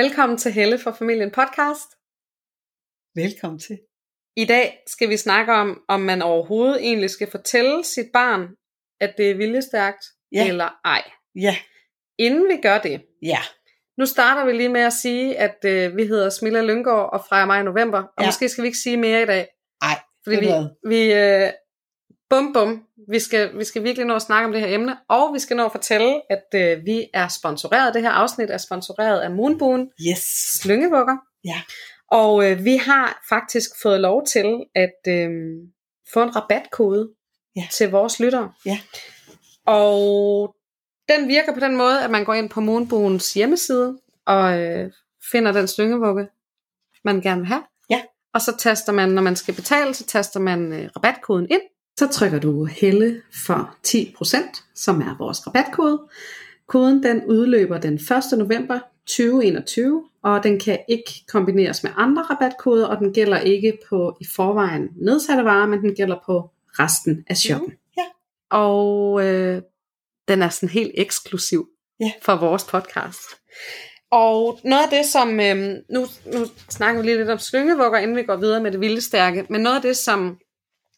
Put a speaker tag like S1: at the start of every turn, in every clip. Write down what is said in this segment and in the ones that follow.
S1: Velkommen til Helle for Familien podcast.
S2: Velkommen til.
S1: I dag skal vi snakke om, om man overhovedet egentlig skal fortælle sit barn, at det er viljestærkt,
S2: Ja.
S1: eller ej.
S2: Ja,
S1: Inden vi gør det,
S2: ja,
S1: nu starter vi lige med at sige, at øh, vi hedder Smilla Lyngård og Freja Maj November, og
S2: Ja.
S1: måske skal vi ikke sige mere i dag,
S2: ej,
S1: fordi vi, vi øh, bum bum, vi skal, vi skal virkelig nå at snakke om det her emne, og vi skal nå at fortælle, at øh, vi er sponsoreret, det her afsnit er sponsoreret af Moonboon,
S2: yes.
S1: Slyngevugger.
S2: Ja.
S1: Og øh, vi har faktisk fået lov til at øh, få en rabatkode
S2: Ja.
S1: til vores lyttere.
S2: Ja.
S1: Og den virker på den måde, at man går ind på Moonboons hjemmeside og øh, finder den slyngevugge, man gerne vil have.
S2: Ja.
S1: Og så taster man, når man skal betale, så taster man øh, rabatkoden ind. Så trykker du Helle for 10%, som er vores rabatkode. Koden den udløber den 1. november 2021, og den kan ikke kombineres med andre rabatkoder, og den gælder ikke på i forvejen nedsatte varer, men den gælder på resten af shoppen.
S2: ja.
S1: Og øh, den er sådan helt eksklusiv
S2: Ja.
S1: for vores podcast. Og noget af det, som, øh, nu, nu snakker vi lige lidt om slyngevugger, inden vi går videre med det vilde stærke, men noget af det, som,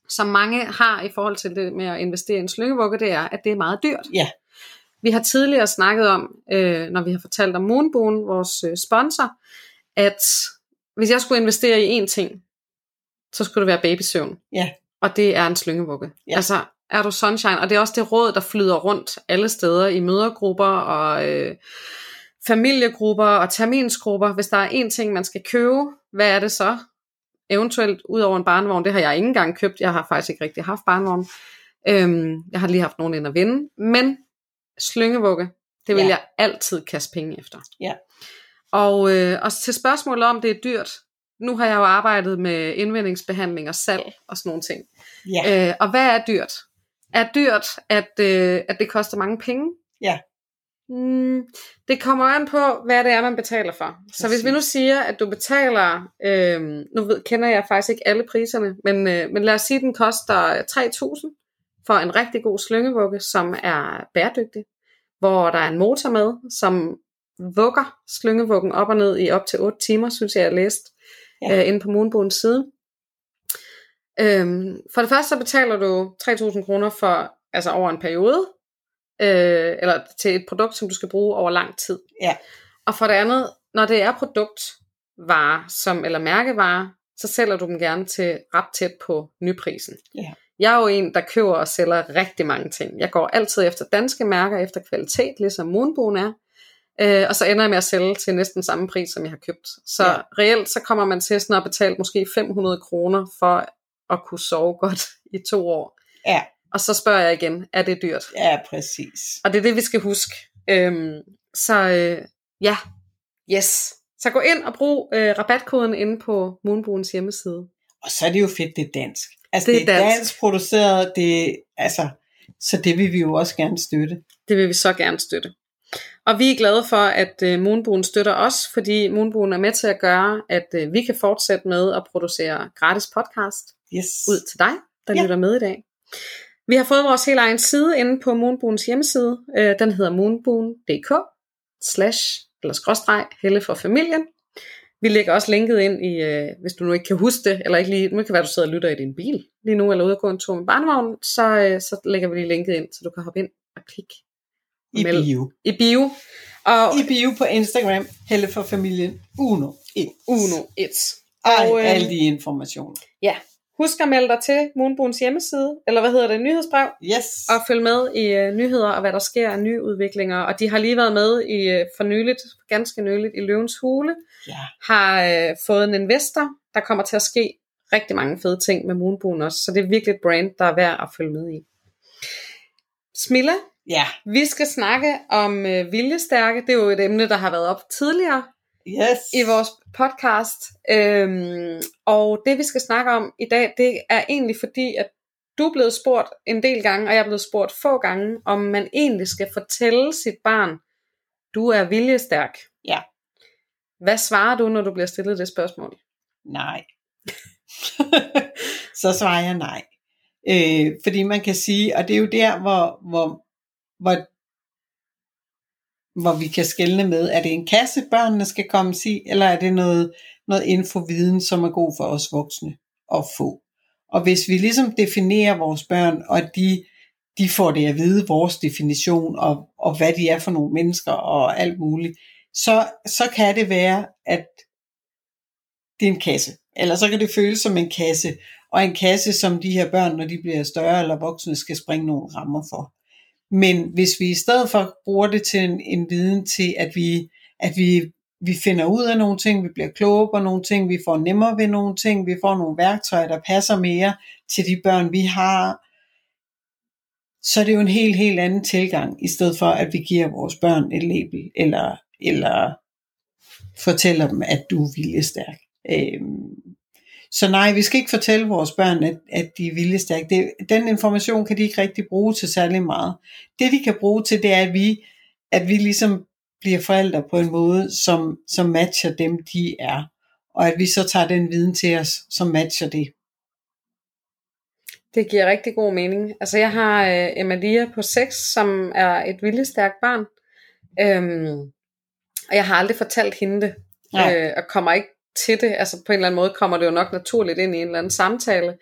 S1: som mange har i forhold til det med at investere i en slyngevugge, det er, at det er meget dyrt.
S2: Ja.
S1: Vi har tidligere snakket om, øh, når vi har fortalt om Moonboon, vores øh, sponsor, at hvis jeg skulle investere i én ting, så skulle det være babysøvn.
S2: Ja.
S1: Og det er en slyngevugge.
S2: Ja.
S1: Altså, er du sunshine? Og det er også det råd, der flyder rundt alle steder i mødergrupper og øh, familiegrupper og terminsgrupper. Hvis der er én ting, man skal købe, hvad er det så? Eventuelt ud over en barnevogn, det har jeg ikke engang købt. Jeg har faktisk ikke rigtig haft barnevogn. Øhm, jeg har lige haft nogen ind at vinde. Men slyngevugge, det vil
S2: Ja.
S1: jeg altid kaste penge efter.
S2: Ja.
S1: Og, øh, og til spørgsmålet om det er dyrt. Nu har jeg jo arbejdet med indvendingsbehandling og salg og sådan nogle ting.
S2: Ja,
S1: Øh, og hvad er dyrt? Er dyrt, at, øh, at det koster mange penge?
S2: Ja.
S1: Mm, det kommer an på, hvad det er, man betaler for. Så hvis vi nu siger, at du betaler, øh, nu ved, kender jeg faktisk ikke alle priserne, men, øh, men lad os sige, at den koster 3.000 for en rigtig god slyngevugge, som er bæredygtig, hvor der er en motor med, som vugger slyngevuggen op og ned i op til 8 timer, synes jeg, jeg læst
S2: Ja.
S1: øh, inde på Moonboons side. Øhm, for det første så betaler du 3.000 kroner for, altså over en periode, øh, eller til et produkt, som du skal bruge over lang tid.
S2: Ja.
S1: Og for det andet, når det er produktvarer, som, eller mærkevarer, så sælger du dem gerne til ret tæt på nyprisen.
S2: Ja.
S1: Jeg er jo en, der køber og sælger rigtig mange ting. Jeg går altid efter danske mærker, efter kvalitet, ligesom Moonboon er. Øh, og så ender jeg med at sælge til næsten samme pris, som jeg har købt. Så
S2: Ja.
S1: reelt så kommer man til sådan at betale måske 500 kroner for at kunne sove godt i to år.
S2: Ja.
S1: Og så spørger jeg igen, er det dyrt?
S2: ja, præcis.
S1: Og det er det, vi skal huske. Øhm, så øh, ja, yes. Så gå ind og brug øh, rabatkoden inde på Moonboons hjemmeside.
S2: Og så er det jo fedt, det er dansk. Altså,
S1: Det
S2: det
S1: er
S2: er,
S1: dansk.
S2: dansk. produceret, det, altså, så det vil vi jo også gerne støtte.
S1: Det vil vi så gerne støtte. Og vi er glade for, at øh, Moonboon støtter os, fordi Moonboon er med til at gøre, at øh, vi kan fortsætte med at producere gratis podcast
S2: Yes.
S1: ud til dig, der
S2: Ja.
S1: lytter med i dag. Vi har fået vores helt egen side inde på Moonboons hjemmeside. Øh, den hedder moonboon.dk slash eller skråstreg helle for familien. Vi lægger også linket ind i, øh, hvis du nu ikke kan huske det, eller ikke lige, nu kan være, du sidder og lytter i din bil lige nu, eller ude og gå en tur med barnevognen, så, øh, så lægger vi lige linket ind, så du kan hoppe ind og klikke
S2: I
S1: meld-
S2: bio.
S1: i bio. Og
S2: I bio på Instagram, Helle for familien, Uno 1.
S1: Uno 1.
S2: Ej,
S1: Og, øh,
S2: alle de informationer.
S1: Ja, husk at melde dig til Moonboons hjemmeside, eller hvad hedder det, nyhedsbrev,
S2: Yes.
S1: og følg med i øh, nyheder og hvad der sker af nye udviklinger. Og de har lige været med i øh, for nyligt, ganske nyligt, i Løvens Hule,
S2: Ja.
S1: har øh, fået en investor. Der kommer til at ske rigtig mange fede ting med Moonboon også, så det er virkelig et brand, der er værd at følge med i. Smilla,
S2: Ja.
S1: vi skal snakke om øh, viljestærke. Det er jo et emne, der har været op tidligere
S2: Yes.
S1: i vores podcast. Øhm, og det vi skal snakke om i dag, det er egentlig fordi, at du er blevet spurgt en del gange, og jeg er blevet spurgt få gange, om man egentlig skal fortælle sit barn, du er viljestærk.
S2: Ja.
S1: Hvad svarer du, når du bliver stillet det spørgsmål?
S2: Nej. så svarer jeg nej. Øh, fordi man kan sige, og det er jo der, hvor, hvor, hvor hvor vi kan skelne med, er det en kasse, børnene skal komme i, eller er det noget, noget infoviden, som er god for os voksne at få. Og hvis vi ligesom definerer vores børn, og de, de får det at vide, vores definition, og, og hvad de er for nogle mennesker, og alt muligt, så, så kan det være, at det er en kasse. Eller så kan det føles som en kasse. Og en kasse, som de her børn, når de bliver større eller voksne, skal springe nogle rammer for. Men hvis vi i stedet for bruger det til en, en viden til, at vi, at vi, vi finder ud af nogle ting, vi bliver kloge på nogle ting, vi får nemmere ved nogle ting, vi får nogle værktøjer, der passer mere til de børn, vi har, så er det jo en helt, helt anden tilgang, i stedet for at vi giver vores børn et label, eller, eller fortæller dem, at du er viljestærk. Øhm, så nej, vi skal ikke fortælle vores børn, at, at de er viljestærke. Det, den information kan de ikke rigtig bruge til særlig meget. Det de kan bruge til, det er, at vi, at vi ligesom bliver forældre på en måde, som, som matcher dem, de er. Og at vi så tager den viden til os, som matcher det.
S1: Det giver rigtig god mening. Altså jeg har øh, Emalia på 6, som er et viljestærkt barn. Øhm, og jeg har aldrig fortalt hende det. Øh, og kommer ikke til det. Altså på en eller anden måde kommer det jo nok naturligt ind i en eller anden samtale.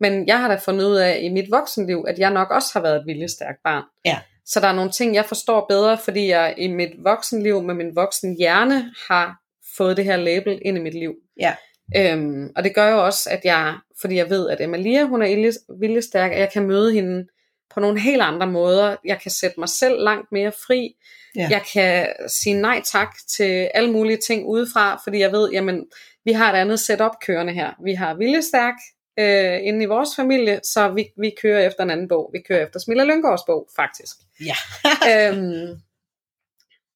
S1: Men jeg har da fundet ud af i mit voksenliv, at jeg nok også har været et viljestærkt barn.
S2: Ja.
S1: Så der er nogle ting, jeg forstår bedre, fordi jeg i mit voksenliv med min voksen hjerne har fået det her label ind i mit liv.
S2: Ja.
S1: Øhm, og det gør jo også, at jeg, fordi jeg ved, at Emalia, hun er viljestærk, at jeg kan møde hende på nogle helt andre måder. Jeg kan sætte mig selv langt mere fri. Ja. Jeg kan sige nej tak til alle mulige ting udefra, fordi jeg ved, jamen, vi har et andet setup kørende her. Vi har viljestærk øh, inde i vores familie, så vi, vi kører efter en anden bog. Vi kører efter Smilla Lyngårds bog, faktisk.
S2: Ja.
S1: øhm,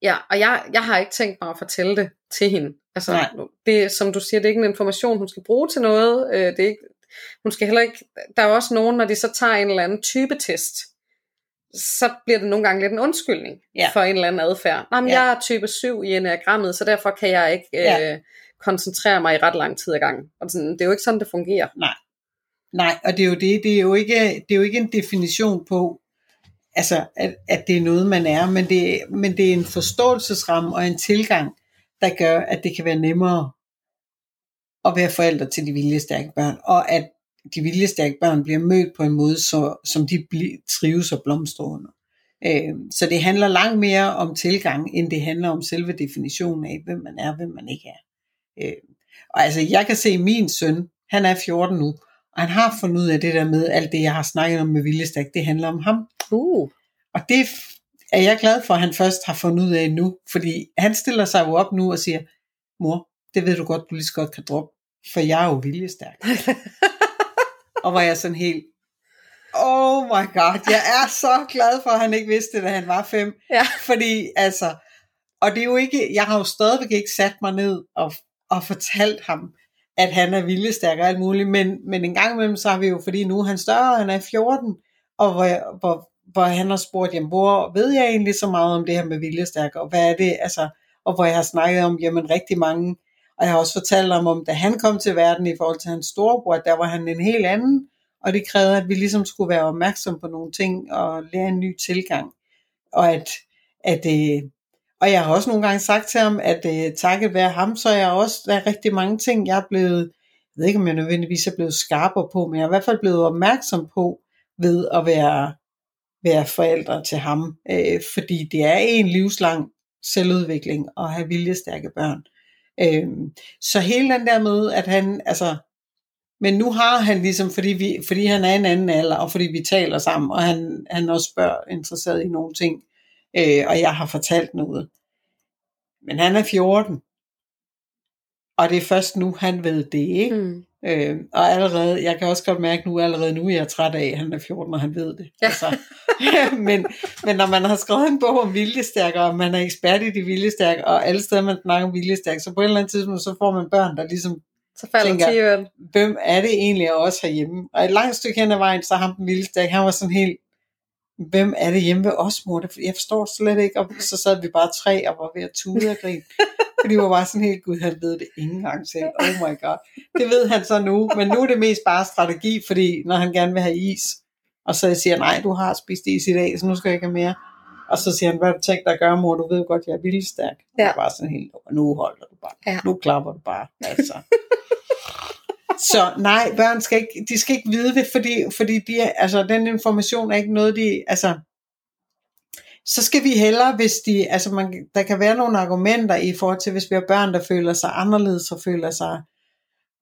S1: ja, og jeg, jeg har ikke tænkt mig at fortælle det til hende. Altså, Nej. det, som du siger, det er ikke en information, hun skal bruge til noget. Øh, det er ikke, hun skal heller ikke, der er også nogen, når de så tager en eller anden type test, så bliver det nogle gange lidt en undskyldning ja. for en eller anden adfærd. Nå, men ja. jeg er type 7 i enagrammet, så derfor kan jeg ikke ja. øh, koncentrere mig i ret lang tid ad gangen. Og sådan, det er jo ikke sådan, det fungerer.
S2: Nej. Nej, og det er jo det, det er jo ikke, det er jo ikke en definition på, altså, at, at det er noget, man er, men det, men det er en forståelsesramme og en tilgang, der gør, at det kan være nemmere at være forældre til de viljestærke børn, og at de viljestærke børn bliver mødt på en måde, så, som de trives og blomstrer under. Øh, så det handler langt mere om tilgang, end det handler om selve definitionen af, hvem man er, hvem man ikke er. Øh, og altså, jeg kan se min søn, han er 14 nu, og han har fundet ud af det der med, alt det jeg har snakket om med viljestærk, det handler om ham.
S1: Uh.
S2: Og det er jeg glad for, at han først har fundet ud af nu, fordi han stiller sig jo op nu og siger, mor, det ved du godt, du lige så godt kan droppe, for jeg er jo viljestærk. og var jeg sådan helt, oh my god, jeg er så glad for, at han ikke vidste da han var fem.
S1: Ja.
S2: Fordi altså, og det er jo ikke, jeg har jo stadigvæk ikke sat mig ned og, og fortalt ham, at han er viljestærk og alt muligt, men, men en gang imellem, så har vi jo, fordi nu er han større, han er 14, og hvor, hvor, hvor han har spurgt, jamen hvor ved jeg egentlig så meget om det her med viljestærk, og hvad er det, altså, og hvor jeg har snakket om, jamen rigtig mange og jeg har også fortalt om, om, da han kom til verden i forhold til hans storebror, der var han en helt anden, og det krævede, at vi ligesom skulle være opmærksom på nogle ting og lære en ny tilgang. Og at, at øh, og jeg har også nogle gange sagt til ham, at øh, takket være ham, så er jeg også, der er rigtig mange ting, jeg er blevet, jeg ved ikke om jeg nødvendigvis er blevet skarpere på, men jeg er i hvert fald blevet opmærksom på ved at være, være forældre til ham. Øh, fordi det er en livslang selvudvikling at have viljestærke børn. Øhm, så hele den der med, at han, altså, men nu har han ligesom, fordi, vi, fordi han er en anden alder, og fordi vi taler sammen, og han, han også spørger interesseret i nogle ting, øh, og jeg har fortalt noget. Men han er 14, og det er først nu, han ved det, ikke? Mm. Øh, og allerede, jeg kan også godt mærke nu, allerede nu jeg er træt af, at han er 14, og han ved det. Ja. Altså, men, men når man har skrevet en bog om viljestærk, og man er ekspert i de viljestærk, og alle steder man snakker om viljestærk, så på et eller andet tidspunkt, så får man børn, der ligesom
S1: så falder tænker,
S2: hvem er det egentlig os herhjemme? Og et langt stykke hen ad vejen, så ham den viljestærk, han var sådan helt, hvem er det hjemme ved os, mor? Jeg forstår slet ikke. Og så sad vi bare tre og var ved at tude og grine. Fordi vi var bare sådan helt, gud, han ved det ikke engang selv. Oh my god. Det ved han så nu. Men nu er det mest bare strategi, fordi når han gerne vil have is, og så siger nej, du har spist is i dag, så nu skal jeg ikke have mere. Og så siger han, hvad har du tænkt dig at gøre, mor? Du ved godt, jeg er viljestærk.
S1: Ja.
S2: Ja. Jeg var sådan helt, nu holder du bare.
S1: Ja.
S2: Nu klapper du bare. Altså. så nej, børn skal ikke, de skal ikke vide det, fordi, fordi de, er- altså, den information er ikke noget, de, altså, så skal vi hellere, hvis de, altså man, der kan være nogle argumenter i forhold til, hvis vi har børn, der føler sig anderledes, og føler sig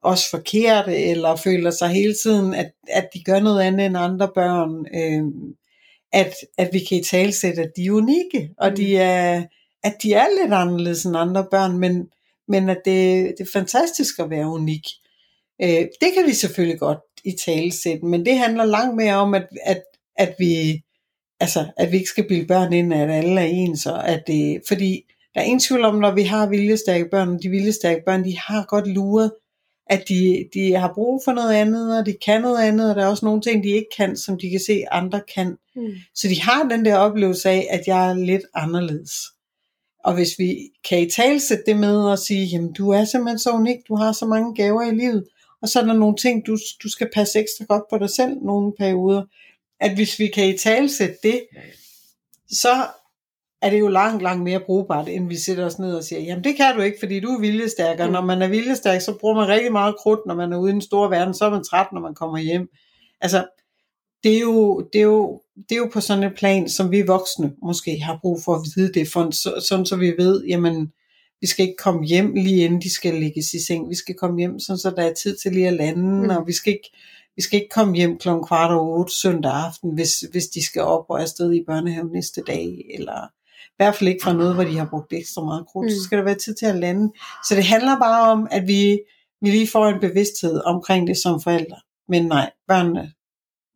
S2: også forkerte, eller føler sig hele tiden, at, at de gør noget andet end andre børn, øh, at, at vi kan i talsætte, at de er unikke, og
S1: Mm.
S2: de er, at de er lidt anderledes end andre børn, men, men at det, det er fantastisk at være unik. Øh, det kan vi selvfølgelig godt i talsætte, men det handler langt mere om, at, at, at vi altså, at vi ikke skal bilde børn ind, at alle er ens, og at det, fordi der er ingen tvivl om, når vi har viljestærke børn, de viljestærke børn, de har godt luret, at de, de har brug for noget andet, og de kan noget andet, og der er også nogle ting, de ikke kan, som de kan se, andre kan.
S1: Mm.
S2: Så de har den der oplevelse af, at jeg er lidt anderledes. Og hvis vi kan i talsætte det med og sige, jamen du er simpelthen så unik, du har så mange gaver i livet, og så er der nogle ting, du, du skal passe ekstra godt på dig selv nogle perioder, at hvis vi kan i talsætte det, så er det jo langt, langt mere brugbart, end vi sætter os ned og siger, jamen det kan du ikke, fordi du er viljestærk, og
S1: Mm.
S2: når man er viljestærk, så bruger man rigtig meget krudt, når man er ude i den store verden, så er man træt, når man kommer hjem. Altså, det er jo, det er jo, det er jo på sådan et plan, som vi voksne måske har brug for at vide det, for, så, sådan så vi ved, jamen, vi skal ikke komme hjem lige inden de skal lægges i seng. Vi skal komme hjem, sådan så der er tid til lige at lande,
S1: mm.
S2: og vi skal ikke, vi skal ikke komme hjem kl. kvart over otte søndag aften, hvis, hvis de skal op og afsted i børnehave næste dag, eller i hvert fald ikke fra noget, hvor de har brugt ekstra meget krudt. Mm. så skal der være tid til at lande. Så det handler bare om, at vi, vi lige får en bevidsthed omkring det som forældre. Men nej, børnene,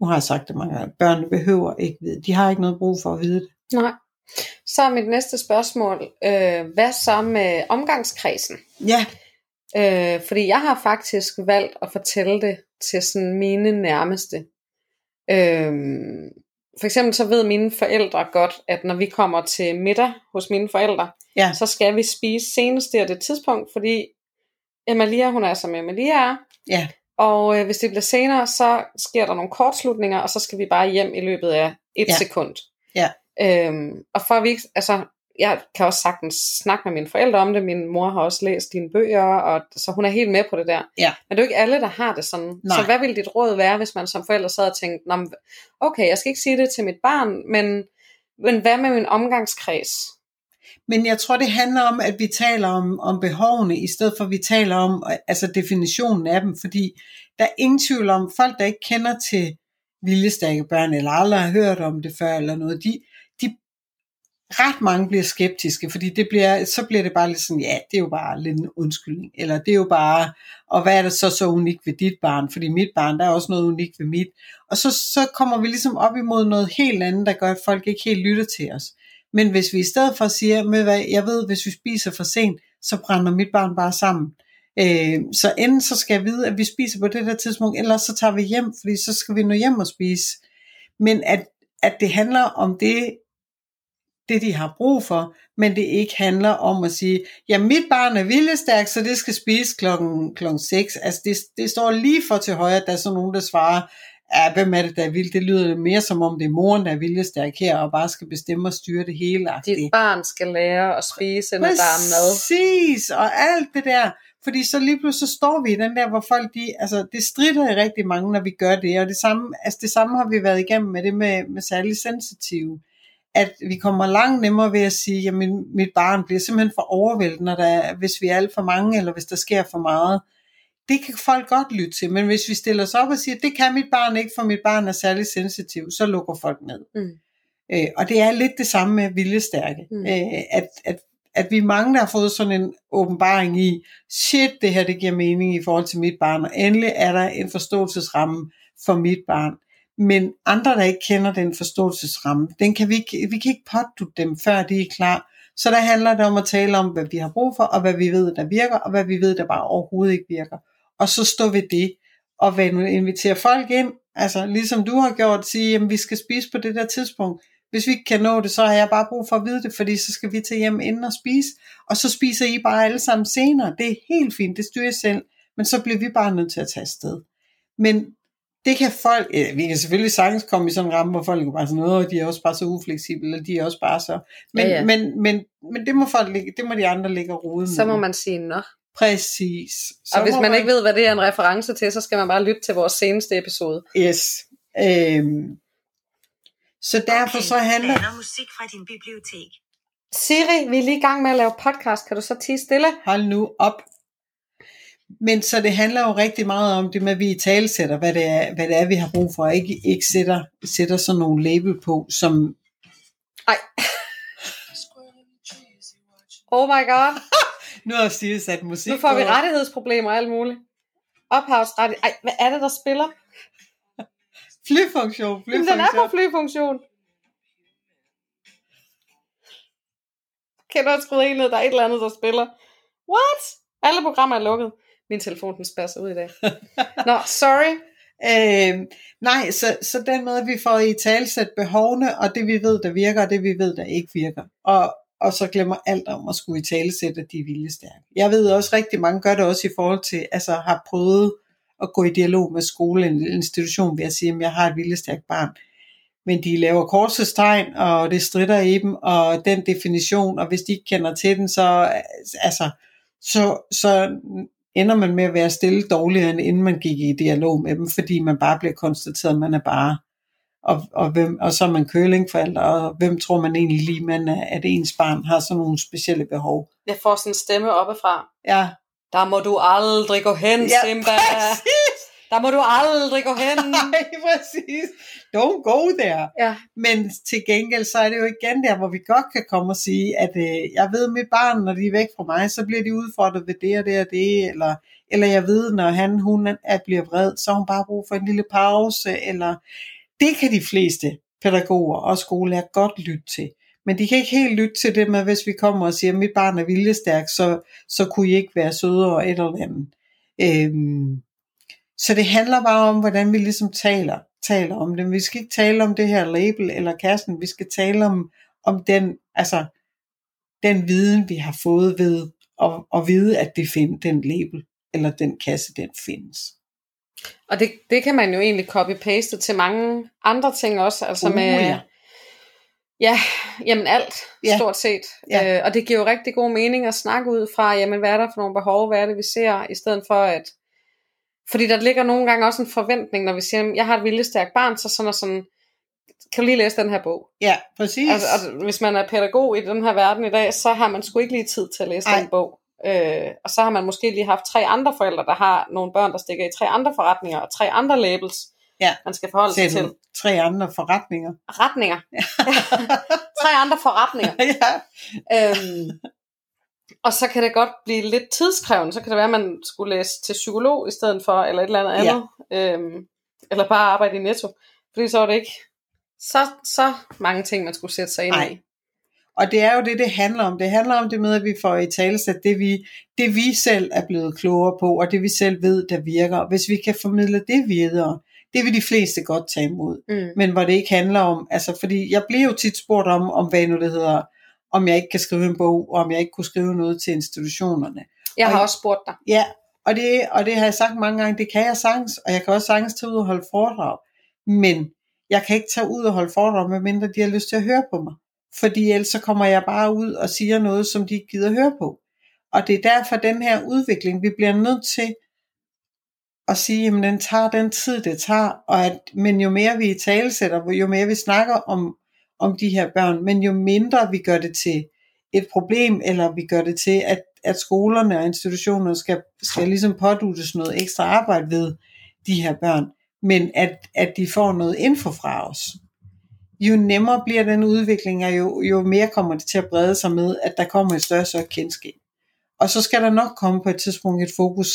S2: nu har jeg sagt det mange gange, børnene behøver ikke vide. De har ikke noget brug for at vide det.
S1: Nej. Så er mit næste spørgsmål, øh, hvad så med omgangskredsen?
S2: Ja,
S1: Øh, fordi jeg har faktisk valgt at fortælle det til sådan mine nærmeste. Øh, for eksempel så ved mine forældre godt, at når vi kommer til middag hos mine forældre,
S2: ja,
S1: så skal vi spise senest det og det tidspunkt, fordi Emalia, hun er som Emalia er,
S2: ja,
S1: og øh, hvis det bliver senere, så sker der nogle kortslutninger, og så skal vi bare hjem i løbet af et
S2: Ja.
S1: sekund.
S2: Ja.
S1: Øhm, og for at vi ikke, altså, jeg kan også sagtens snakke med mine forældre om det. Min mor har også læst dine bøger, og så hun er helt med på det der.
S2: Ja.
S1: Men det er jo ikke alle, der har det sådan.
S2: Nej.
S1: Så hvad ville dit råd være, hvis man som forælder sad og tænkte, "Nå, okay, jeg skal ikke sige det til mit barn, men, men hvad med min omgangskreds?
S2: Men jeg tror, det handler om, at vi taler om, om behovene, i stedet for at vi taler om altså definitionen af dem. Fordi der er ingen tvivl om, folk, der ikke kender til viljestærke børn, eller aldrig har hørt om det før, eller noget, de ret mange bliver skeptiske, fordi det bliver, så bliver det bare lidt sådan, ja, det er jo bare lidt en undskyldning, eller det er jo bare, og hvad er det så så unikt ved dit barn, fordi mit barn, der er også noget unikt ved mit, og så, så kommer vi ligesom op imod noget helt andet, der gør, at folk ikke helt lytter til os. Men hvis vi i stedet for siger, med hvad, jeg ved, hvis vi spiser for sent, så brænder mit barn bare sammen. Øh, så enten så skal jeg vide, at vi spiser på det der tidspunkt, eller så tager vi hjem, fordi så skal vi nå hjem og spise. Men at, at det handler om det, det de har brug for, men det ikke handler om at sige, ja mit barn er viljestærk, så det skal spise klokken, klokken 6. Altså det, det står lige for til højre, at der er så nogen, der svarer, ja, hvem er det, der er vild? Det lyder mere som om det er moren, der er viljestærk her, og bare skal bestemme og styre det hele.
S1: Dit barn skal lære at spise, når der er mad.
S2: Præcis, og alt det der. Fordi så lige pludselig så står vi i den der, hvor folk, de, altså det strider i rigtig mange, når vi gør det. Og det samme, altså det samme har vi været igennem med det med, med særligt sensitive. At vi kommer langt nemmere ved at sige, at min, mit barn bliver simpelthen for overvældet, når der, er- hvis vi er alt for mange, eller hvis der sker for meget. Det kan folk godt lytte til, men hvis vi stiller os op og siger, det kan mit barn ikke, for mit barn er særligt sensitiv, så lukker folk ned.
S1: Mm.
S2: Øh, og det er lidt det samme med viljestærke.
S1: Mm.
S2: Øh, at, at, at vi mange, der har fået sådan en åbenbaring i, shit, det her det giver mening i forhold til mit barn, og endelig er der en forståelsesramme for mit barn. Men andre, der ikke kender den forståelsesramme, den kan vi, ikke, vi kan ikke pådutte dem, før de er klar. Så der handler det om at tale om, hvad vi har brug for, og hvad vi ved, der virker, og hvad vi ved, der bare overhovedet ikke virker. Og så stå ved det, og hvad nu folk ind, altså ligesom du har gjort, sige, at vi skal spise på det der tidspunkt. Hvis vi ikke kan nå det, så har jeg bare brug for at vide det, fordi så skal vi til hjem inden og spise, og så spiser I bare alle sammen senere. Det er helt fint, det styrer jeg selv, men så bliver vi bare nødt til at tage afsted. Men det kan folk, ja, vi kan selvfølgelig sagtens komme i sådan en ramme, hvor folk er bare sådan, noget, de er også bare så ufleksible, eller de er også bare så, men,
S1: Ja, ja.
S2: men, men, men det må folk ligge, det må de andre ligge og rode
S1: Så må
S2: med.
S1: man sige nå.
S2: Præcis. Så
S1: Og hvis
S2: må
S1: man ikke ved, hvad det er en reference til, så skal man bare lytte til vores seneste episode.
S2: Yes. Øhm, så derfor så handler,
S3: Blander musik fra din bibliotek.
S1: Siri, vi er lige i gang med at lave podcast. Kan du så tige stille?
S2: hold nu op. Men så det handler jo rigtig meget om det med, at vi i tale sætter, hvad det er, hvad det er vi har brug for, og ikke, ikke sætter, sætter sådan nogle label på, som
S1: Ej. Oh my god.
S2: nu har Stine sat musik
S1: Nu får vi rettighedsproblemer og alt muligt. Ophavsret. Ej, hvad er det, der spiller?
S2: Flyfunktion,
S1: Jamen, den er på
S2: flyfunktion.
S1: flyfunktion. Kender du skruet en ned, der er et eller andet, der spiller. What? Alle programmer er lukket. Min telefon, den spasser ud i dag. Nå, sorry.
S2: Øhm, nej, så, så den måde, vi får i talsæt behovene, og det vi ved, der virker, og det vi ved, der ikke virker. Og, og så glemmer alt om at skulle i talesæt, at de er viljestærke. Jeg ved også, rigtig mange gør det også i forhold til, altså har prøvet at gå i dialog med skole en institution ved at sige, at jeg har et viljestærkt barn. Men de laver korsestegn, og det strider i dem, og den definition, og hvis de ikke kender til den, så, altså, så, så ender man med at være stille dårligere, end inden man gik i dialog med dem, fordi man bare bliver konstateret, at man er bare, og, og, hvem, og så er man kølingforælder, og hvem tror man egentlig lige, man er, at ens barn har sådan nogle specielle behov.
S1: Jeg får sådan en stemme oppefra.
S2: Ja,
S1: Der må du aldrig gå hen,
S2: ja
S1: Simba.
S2: præcis.
S1: Der må du aldrig gå hen.
S2: Nej, præcis. Don't go there.
S1: Ja.
S2: Men til gengæld, så er det jo igen der, hvor vi godt kan komme og sige, at øh, jeg ved, at mit barn, når de er væk fra mig, så bliver de udfordret ved det og det og det, eller, eller jeg ved, når han, hun er, bliver vred, så har hun bare brug for en lille pause, eller det kan de fleste pædagoger og skolelærer godt lytte til. Men de kan ikke helt lytte til det med, hvis vi kommer og siger, at mit barn er viljestærk, så, så kunne I ikke være sødere eller andet. Øhm, så det handler bare om, hvordan vi ligesom taler, taler om det. Vi skal ikke tale om det her label eller kassen, vi skal tale om, om den, altså, den viden, vi har fået ved at, at vide, at det find, den label eller den kasse, den findes.
S1: Og det, det kan man jo egentlig copy-paste til mange andre ting også. Altså
S2: Uh,
S1: med,
S2: ja.
S1: ja, jamen alt,
S2: Ja.
S1: stort set.
S2: Ja.
S1: Øh, og det giver jo rigtig god mening at snakke ud fra, jamen hvad er der for nogle behov, hvad er det vi ser, i stedet for at, fordi der ligger nogle gange også en forventning, når vi siger, "Jamen, jeg har et viljestærkt barn, så sådan og sådan, kan du lige læse den her bog?
S2: Ja, præcis.
S1: Altså, og hvis man er pædagog i den her verden i dag, så har man sgu ikke lige tid til at læse
S2: Ej.
S1: den bog. Øh, og så har man måske lige haft tre andre forældre, der har nogle børn, der stikker i tre andre forretninger, og tre andre labels,
S2: Ja.
S1: man skal forholde sig
S2: Til tre andre forretninger.
S1: Retninger. tre andre forretninger.
S2: ja.
S1: Øhm, og så kan det godt blive lidt tidskrævende. Så kan det være, at man skulle læse til psykolog i stedet for, eller et eller andet
S2: Ja.
S1: andet. Øhm, eller bare arbejde i netto. Fordi så var det ikke så, så mange ting, man skulle sætte sig ind
S2: Ej.
S1: i.
S2: Og det er jo det, det handler om. Det handler om det med, at vi får i tale det vi, det vi selv er blevet klogere på, og det vi selv ved, der virker. Hvis vi kan formidle det videre, det vil de fleste godt tage imod.
S1: Mm.
S2: Men hvor det ikke handler om, altså fordi jeg bliver jo tit spurgt om, om hvad nu det hedder, om jeg ikke kan skrive en bog, og om jeg ikke kunne skrive noget til institutionerne.
S1: Jeg har
S2: Og-
S1: også spurgt dig.
S2: Ja, og det, og det har jeg sagt mange gange, det kan jeg sagtens, og jeg kan også sagtens tage ud og holde foredrag. Men jeg kan ikke tage ud og holde foredrag, medmindre de har lyst til at høre på mig. Fordi ellers så kommer jeg bare ud og siger noget, som de ikke gider høre på. Og det er derfor den her udvikling, vi bliver nødt til at sige, at den tager den tid, det tager, og at, men jo mere vi i talesætter, jo mere vi snakker om, om de her børn, men jo mindre vi gør det til et problem, eller vi gør det til, at, at skolerne og institutionerne skal, skal ligesom pådutes noget ekstra arbejde ved de her børn, men at, at de får noget info fra os. Jo nemmere bliver den udvikling, og jo, jo mere kommer det til at brede sig med, at der kommer et større og større kendskab. Og så skal der nok komme på et tidspunkt et fokus,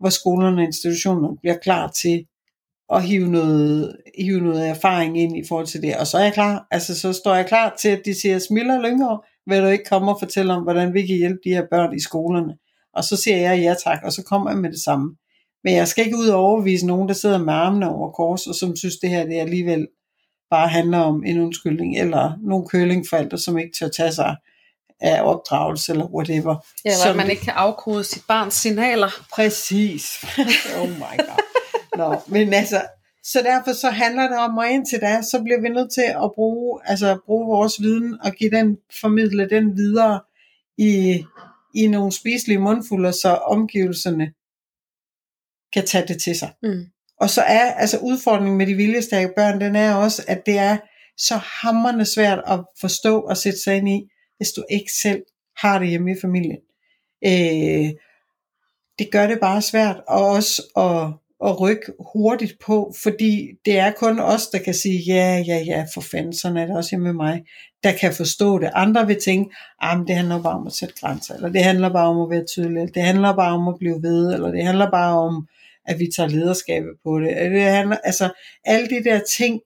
S2: hvor skolerne og institutionerne bliver klar til at hive noget, hive noget erfaring ind i forhold til det. Og så er jeg klar, altså så står jeg klar til, at de siger, Smiller Lyngård, vil du ikke komme og fortælle om, hvordan vi kan hjælpe de her børn i skolerne? Og så siger jeg ja tak, og så kommer jeg med det samme. Men jeg skal ikke ud og overvise nogen, der sidder med armene over kors, og som synes, det her det alligevel bare handler om en undskyldning, eller nogle kølingforældre, som ikke tør tage sig af opdragelse, eller whatever.
S1: Ja, eller
S2: Som
S1: at man ikke kan afkode sit barns signaler.
S2: Præcis. oh my god. Nå, men altså, Så derfor så handler det om, at indtil da, så bliver vi nødt til at bruge, altså bruge vores viden og give den, formidle den videre i, i nogle spiselige mundfulde, så omgivelserne kan tage det til sig.
S1: Mm.
S2: Og så er altså udfordringen med de viljestærke børn, den er også, at det er så hammerende svært at forstå og sætte sig ind i, hvis du ikke selv har det hjemme i familien. Øh, det gør det bare svært, og også at, at rykke hurtigt på, fordi det er kun os, der kan sige, ja, ja, ja, for fanden, sådan er det også hjemme med mig, der kan forstå det. Andre vil tænke, ah, men det handler bare om at sætte grænser, eller det handler bare om at være tydelig, eller det handler bare om at blive ved, eller det handler bare om, at vi tager lederskabet på det. det handler, altså alle de der ting,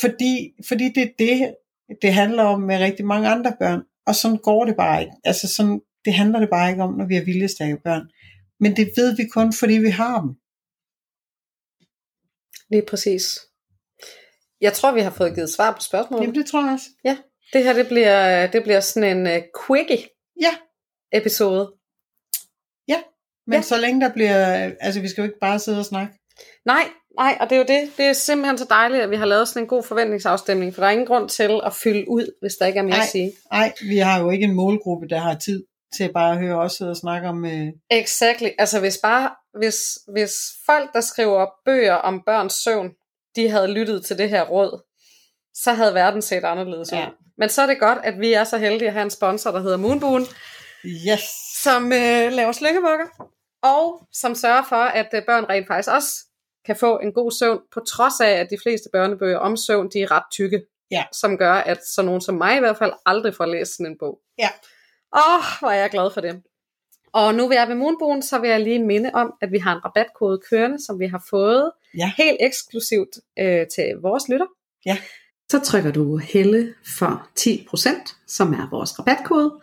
S2: fordi, fordi det er det, det handler om med rigtig mange andre børn, og sådan går det bare ikke. Altså sådan, det handler det bare ikke om, når vi har viljestærke børn. Men det ved vi kun, fordi vi har dem.
S1: Lige præcis. Jeg tror, vi har fået givet svar på spørgsmålet.
S2: Jamen det tror jeg også.
S1: Ja, det her det bliver, det bliver sådan en uh, quickie
S2: Ja,
S1: episode.
S2: men
S1: Ja.
S2: ja. så længe der bliver, altså vi skal jo ikke bare sidde og snakke.
S1: Nej, nej, og det er jo det. Det er simpelthen så dejligt, at vi har lavet sådan en god forventningsafstemning, for der er ingen grund til at fylde ud, hvis der ikke er mere
S2: Nej.
S1: at sige.
S2: Nej, vi har jo ikke en målgruppe, der har tid til bare at høre os sidde og snakke om, øh,
S1: Exactly. Altså hvis bare, hvis, hvis folk, der skriver bøger om børns søvn, de havde lyttet til det her råd, så havde verden set anderledes ud.
S2: Ja.
S1: Men så er det godt, at vi er så heldige at have en sponsor, der hedder Moonboon,
S2: yes,
S1: som øh, laver slyngebukker, og som sørger for, at øh, børn rent faktisk også kan få en god søvn, på trods af, at de fleste børnebøger om søvn, de er ret tykke.
S2: Ja.
S1: Som gør, at så nogen som mig i hvert fald aldrig får læst sådan en bog.
S2: Ja.
S1: Åh, hvor er jeg glad for det. Og nu vi er ved Moonboon, så vil jeg lige minde om, at vi har en rabatkode kørende, som vi har fået
S2: Ja.
S1: helt eksklusivt øh, til vores lytter.
S2: Ja.
S1: Så trykker du Helle for 10%, som er vores rabatkode.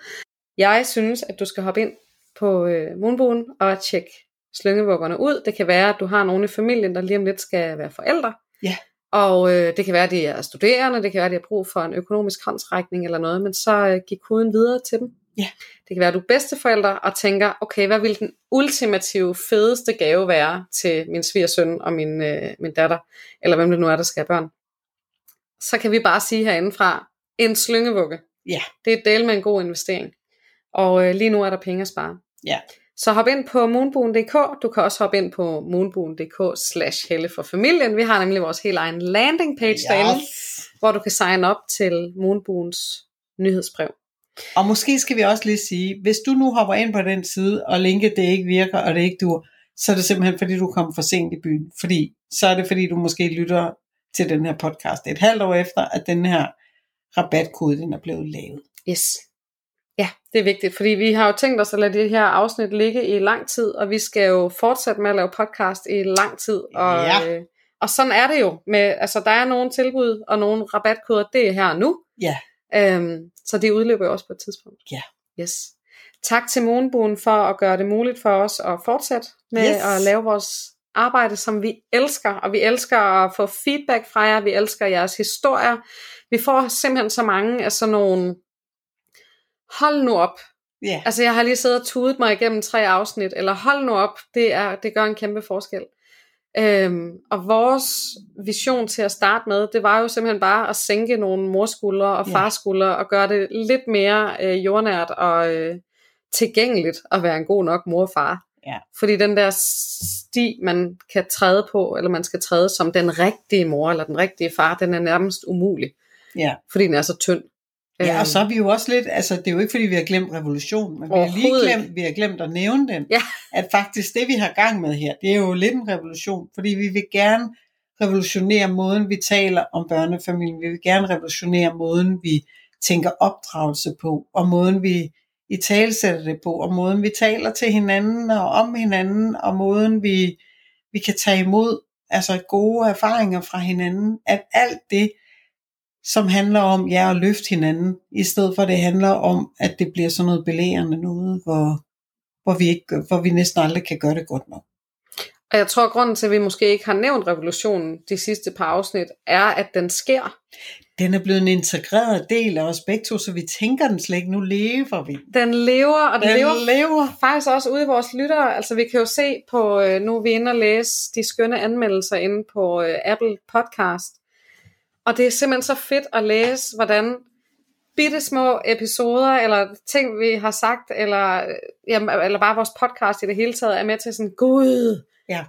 S1: Jeg synes, at du skal hoppe ind på øh, Moonboon og tjekke slyngevuggerne ud. Det kan være, at du har nogen i familien, der lige om lidt skal være forældre.
S2: Ja.
S1: Og øh, det kan være, at de er studerende, det kan være, at de har brug for en økonomisk håndsrækning eller noget, men så øh, giv koden videre til dem.
S2: Ja.
S1: Det kan være, at du er bedsteforældre og tænker, okay, hvad vil den ultimative, fedeste gave være til min svigersøn og min, øh, min datter, eller hvem det nu er, der skal have børn. Så kan vi bare sige herindefra, en slyngevugge.
S2: Ja.
S1: Det er et del med en god investering. Og øh, lige nu er der penge at spare.
S2: Ja.
S1: Så hop ind på moonboon.dk. Du kan også hoppe ind på moonboon.dk slash helle for familien. Vi har nemlig vores helt egen landing page yes. derinde, hvor du kan signe op til Moonboons nyhedsbrev.
S2: Og måske skal vi også lige sige, hvis du nu hopper ind på den side, og linket det ikke virker, og det ikke dur, så er det simpelthen fordi, du kom for sent i byen. Fordi, så er det fordi, du måske lytter til den her podcast et halvt år efter, at den her rabatkode, den er blevet lavet.
S1: Yes. Ja, det er vigtigt, fordi vi har jo tænkt os at lade det her afsnit ligge i lang tid, og vi skal jo fortsætte med at lave podcast i lang tid. Og,
S2: Ja.
S1: øh, og sådan er det jo. Med, altså, der er nogle tilbud og nogle rabatkoder, det er her nu.
S2: Ja.
S1: Øhm, så det udløber jo også på et tidspunkt.
S2: Ja.
S1: Yes. Tak til Moonboon for at gøre det muligt for os at fortsætte med
S2: Yes.
S1: at lave vores arbejde, som vi elsker. Og vi elsker at få feedback fra jer. Vi elsker jeres historier. Vi får simpelthen så mange af sådan nogle... Hold nu op.
S2: Ja.
S1: Altså jeg har lige siddet og tudet mig igennem tre afsnit. Eller hold nu op. Det, er, det gør en kæmpe forskel. Øhm, og vores vision til at starte med, det var jo simpelthen bare at sænke nogle morskuldre og
S2: Ja.
S1: farskuldre, og gøre det lidt mere øh, jordnært og øh, tilgængeligt at være en god nok mor og far.
S2: Ja.
S1: Fordi den der sti, man kan træde på, eller man skal træde som den rigtige mor, eller den rigtige far, den er nærmest umulig,
S2: ja.
S1: fordi den er så tynd.
S2: Ja, og så er vi jo også lidt, altså det er jo ikke fordi vi har glemt revolution, men vi har lige glemt, vi har glemt at nævne den.
S1: Ja.
S2: At faktisk det vi har gang med her, det er jo lidt en revolution, fordi vi vil gerne revolutionere måden vi taler om børnefamilien, vi vil gerne revolutionere måden vi tænker opdragelse på, og måden vi i talsætter det på, og måden vi taler til hinanden og om hinanden, og måden vi, vi kan tage imod altså gode erfaringer fra hinanden, at alt det, som handler om ja, at løfte hinanden, i stedet for at det handler om, at det bliver sådan noget belærende noget, hvor, hvor, vi ikke, hvor vi næsten aldrig kan gøre det godt nok.
S1: Og jeg tror, at grunden til, at vi måske ikke har nævnt revolutionen de sidste par afsnit, er, at den sker.
S2: Den er blevet en integreret del af os begge to, så vi tænker den slet ikke. Nu lever vi.
S1: Den lever, og den,
S2: Den
S1: lever
S2: lever.
S1: faktisk også ude i vores lyttere. Altså vi kan jo se på, øh, nu er vi inde og læse de skønne anmeldelser inde på øh, Apple Podcast. Og det er simpelthen så fedt at læse, hvordan bitte små episoder, eller ting vi har sagt, eller, jamen, eller bare vores podcast i det hele taget, er med til sådan, gud,
S2: Ja.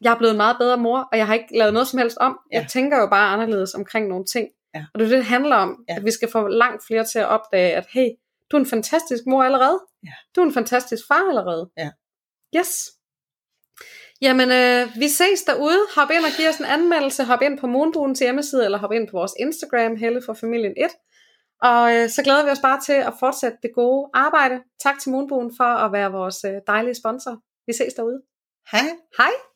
S1: jeg er blevet en meget bedre mor, og jeg har ikke lavet noget som helst om.
S2: Ja.
S1: Jeg tænker jo bare anderledes omkring nogle ting.
S2: Ja.
S1: Og det er det, det handler om,
S2: Ja.
S1: at vi skal få langt flere til at opdage, at hey, du er en fantastisk mor allerede.
S2: Ja.
S1: Du er en fantastisk far allerede.
S2: Ja.
S1: Yes. Jamen, øh, vi ses derude. Hop ind og giv os en anmeldelse. Hop ind på Moonboons hjemmeside, eller hop ind på vores Instagram, Helle for Familien 1. Og øh, så glæder vi os bare til at fortsætte det gode arbejde. Tak til Moonboon for at være vores øh, dejlige sponsor. Vi ses derude.
S2: Hej.
S1: Hej!